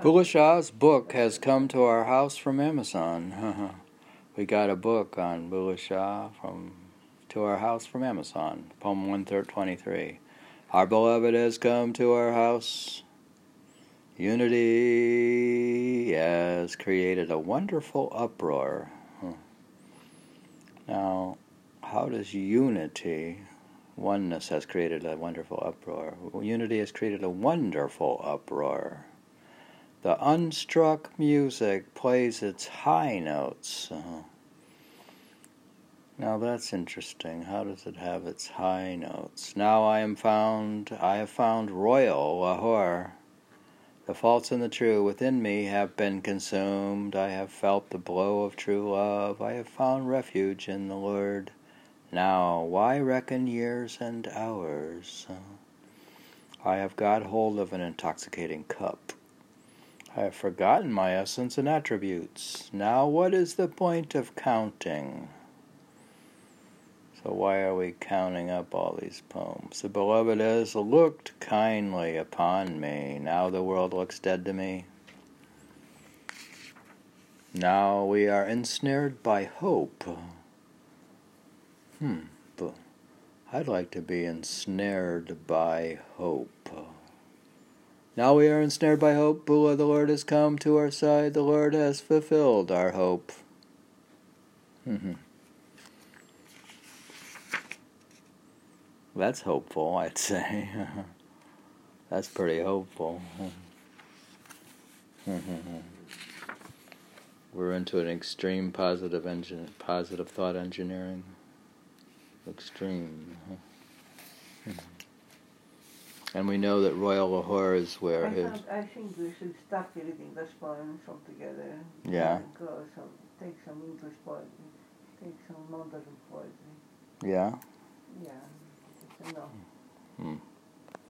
Bulleh book has come to our house from Amazon. we got a book on Bulleh from to our house from Amazon. Poem 123. Our beloved has come to our house. Unity has created a wonderful uproar. Now, how does unity, oneness has created a wonderful uproar? Unity has created a wonderful uproar. The unstruck music plays its high notes. Uh, now that's interesting. How does it have its high notes? Now I am found, I have found royal Lahore. The false and the true within me have been consumed. I have felt the blow of true love. I have found refuge in the Lord. Now, why reckon years and hours? I have got hold of an intoxicating cup. I have forgotten my essence and attributes. Now, what is the point of counting? So, why are we counting up all these poems? The beloved has looked kindly upon me. Now the world looks dead to me. Now we are ensnared by hope. Hmm, I'd like to be ensnared by hope. Now we are ensnared by hope. Bulleh, the Lord has come to our side. The Lord has fulfilled our hope. Mm-hmm. That's hopeful, I'd say. That's pretty hopeful. We're into an extreme positive positive thought engineering. Extreme. And we know that Royal Lahore is where I, his. I think we should stop reading the poems altogether. Yeah. Go some, take some English poetry, take some modern poetry. Yeah? Yeah, enough. Hmm.